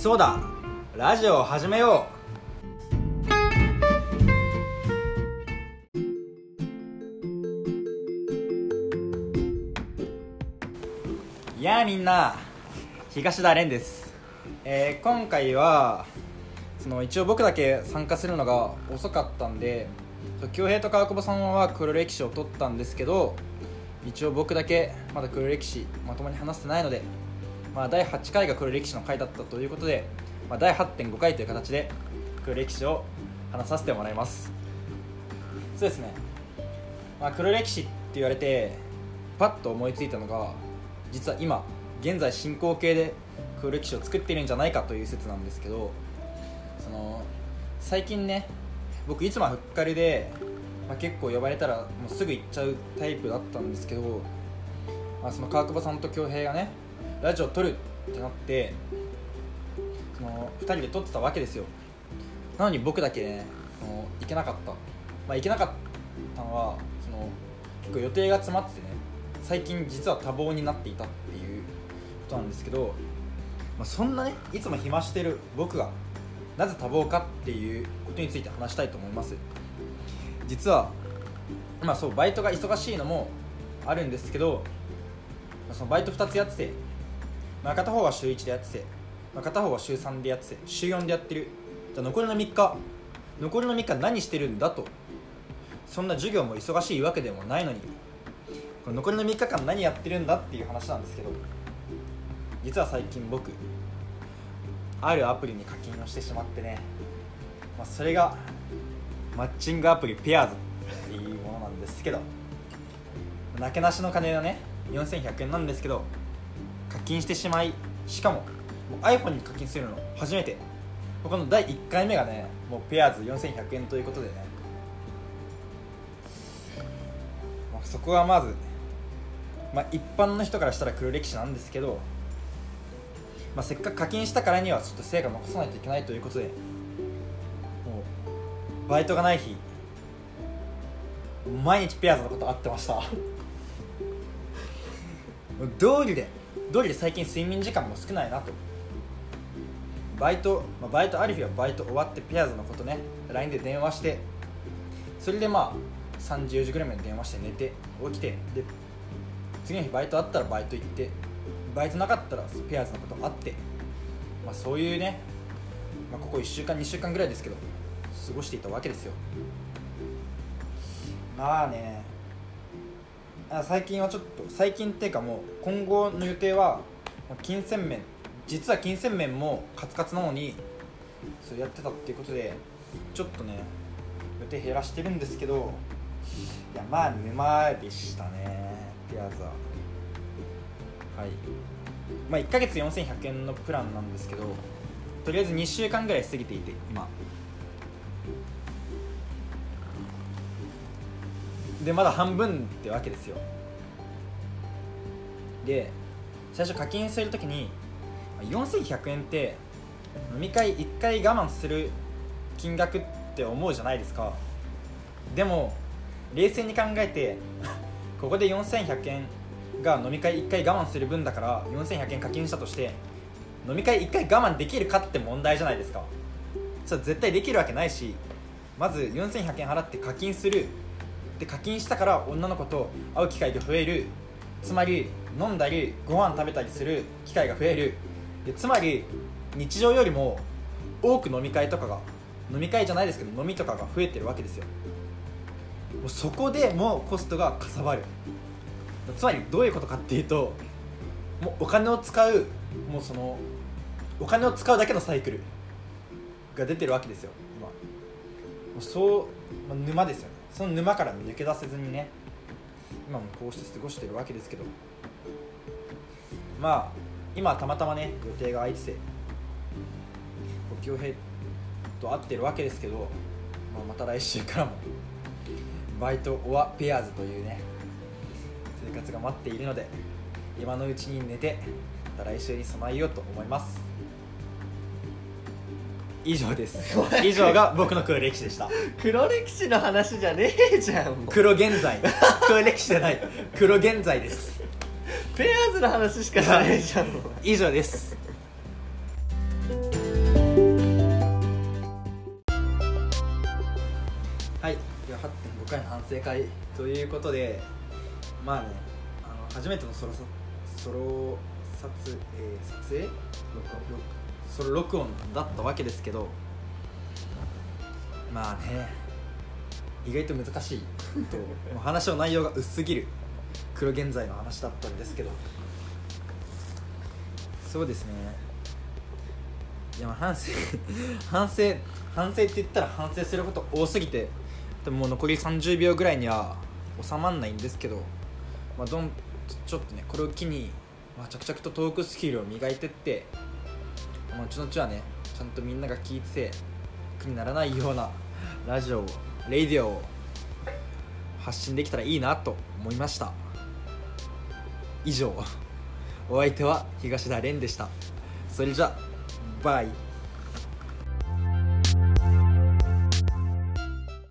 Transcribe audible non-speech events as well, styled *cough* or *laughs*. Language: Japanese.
そうだ。ラジオを始めよう。やみんな東田蓮です、えー今回はその一応僕だけ参加するのが遅かったんで恭平と川久保さんは黒歴史を取ったんですけど一応僕だけまだ黒歴史まともに話してないので、まあ、第8回が黒歴史の回だったということで、まあ、第8.5回という形で黒歴史を話させてもらいます。そうですね、まあ、黒歴史って言われてパッと思いついたのが実は今現在進行形で黒歴史を作っているんじゃないかという説なんですけどその最近ね僕いつもはふっかりで、まあ、結構呼ばれたらもうすぐ行っちゃうタイプだったんですけど、まあ、その川久保さんと恭平がねラジオ撮るってなってその2人で撮ってたわけですよ。なのに僕だけねその行けなかった、まあ、行けなかったのはその結構予定が詰まっててね最近実は多忙になっていたっていうことなんですけど、まあ、そんなねいつも暇してる僕がなぜ多忙かっていうことについて話したいと思います。実はまあそうバイトが忙しいのもあるんですけどそのバイト2つやってて、まあ、片方は週1でやってて、まあ、片方は週3でやってて週4でやってる。じゃあ残りの3日残りの3日何してるんだと。そんな授業も忙しいわけでもないのにこの残りの3日間何やってるんだっていう話なんですけど実は最近僕あるアプリに課金をしてしまってね、まあ、それがマッチングアプリペアーズっていうものなんですけどなけなしの金のね4100円なんですけど課金してしまいしかももう iPhone に課金するの初めて。この第1回目がねもうペアーズ4100円ということでね、まあ、そこはまず、まあ、一般の人からしたら黒歴史なんですけどまあ、せっかく課金したからにはちょっと成果残さないといけないということでもうバイトがない日毎日ペアーズのこと会ってました。*laughs* 道理で道理で最近睡眠時間も少ないなと。バイト、まあ、バイトある日はバイト終わってペアーズのことね。LINE で電話して。それでまあ30時ぐらいまで電話して寝て起きて。で次の日バイトあったらバイト行って。バイトなかったらペアーズのことあって、まあ、そういうね、まあ、ここ1週間2週間ぐらいですけど過ごしていたわけですよ。まあね最近はちょっと最近っていうかもう今後の予定は金銭面実は金銭面もカツカツなのにそうやってたっていうことでちょっとね予定減らしてるんですけどいやまあ沼でしたねペアーズははい。まあ、1ヶ月4100円のプランなんですけどとりあえず2週間ぐらい過ぎていて今。でまだ半分ってわけですよ。で最初課金するときに4100円って飲み会1回我慢する金額って思うじゃないですか。でも冷静に考えて *laughs* ここで4100円が飲み会1回我慢する分だから4100円課金したとして飲み会1回我慢できるかって問題じゃないですか。それ絶対できるわけないしまず4100円払って課金する。で課金したから女の子と会う機会が増える。つまり飲んだりご飯食べたりする機会が増える。でつまり日常よりも多く飲み会とかが飲み会じゃないですけど飲みとかが増えてるわけですよ。もうそこでもうコストがかさばる。つまりどういうことかっていうともうお金を使うもうそのお金を使うだけのサイクルが出てるわけですよ今。もうそう、沼ですよね。その沼から抜け出せずにね今もこうして過ごしてるわけですけど。まあ今たまたまね予定が空いてて恭平と会ってるわけですけど、まあ、また来週からもバイトオアペアーズというね生活が待っているので今のうちに寝てまた来週に備えようと思います。以上です。以上が僕の黒歴史でした。黒歴史の話じゃねえじゃん黒現在。黒歴史じゃない。黒現在です。ペアーズの話しかないじゃんもう。以上です。はい。では8.5回の反省会ということでまあねあの初めてのソロソロ撮,、えー、撮影録音。ソロ録音だったわけですけどまあね意外と難しいともう話の内容が薄すぎる黒現在の話だったんですけど。そうですね。いやまあ反省 *laughs* 反省反省って言ったら反省すること多すぎてでももう残り30秒ぐらいには収まんないんですけど、まあ、どんちょっとねこれを機に、まあ、着々とトークスキルを磨いてって、まあ、後々はねちゃんとみんなが聞いて苦にならないような *laughs* ラジオを。レイディオを発信できたらいいなと思いました。以上。お相手は東田蓮でした。それじゃバイ